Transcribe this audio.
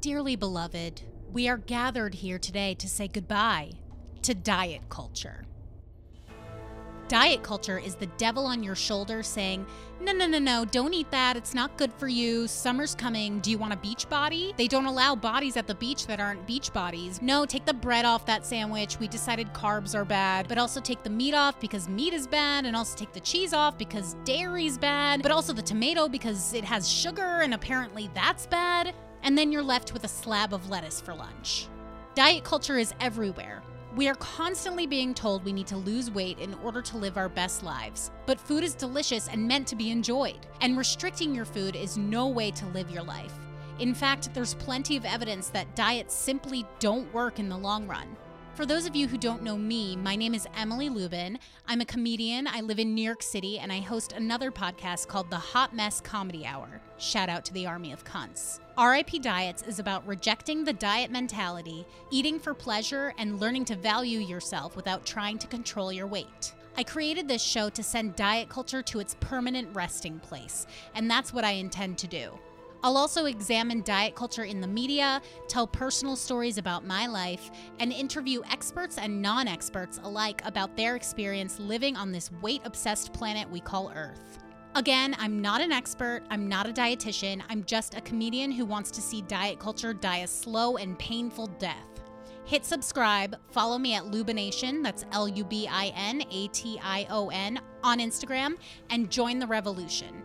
Dearly beloved, we are gathered here today to say goodbye to diet culture. Diet culture is the devil on your shoulder saying, No, no, no, no, don't eat that. It's not good for you. Summer's coming. Do you want a beach body? They don't allow bodies at the beach that aren't beach bodies. No, take the bread off that sandwich. We decided carbs are bad, but also take the meat off because meat is bad, and also take the cheese off because dairy's bad, but also the tomato because it has sugar and apparently that's bad. And then you're left with a slab of lettuce for lunch. Diet culture is everywhere. We are constantly being told we need to lose weight in order to live our best lives. But food is delicious and meant to be enjoyed, and restricting your food is no way to live your life. In fact, there's plenty of evidence that diets simply don't work in the long run. For those of you who don't know me, my name is Emily Lubin. I'm a comedian. I live in New York City and I host another podcast called The Hot Mess Comedy Hour. Shout out to the Army of Cunts. RIP Diets is about rejecting the diet mentality, eating for pleasure, and learning to value yourself without trying to control your weight. I created this show to send diet culture to its permanent resting place, and that's what I intend to do. I'll also examine diet culture in the media, tell personal stories about my life, and interview experts and non experts alike about their experience living on this weight obsessed planet we call Earth. Again, I'm not an expert, I'm not a dietitian, I'm just a comedian who wants to see diet culture die a slow and painful death. Hit subscribe, follow me at Lubination, that's L U B I N A T I O N, on Instagram, and join the revolution.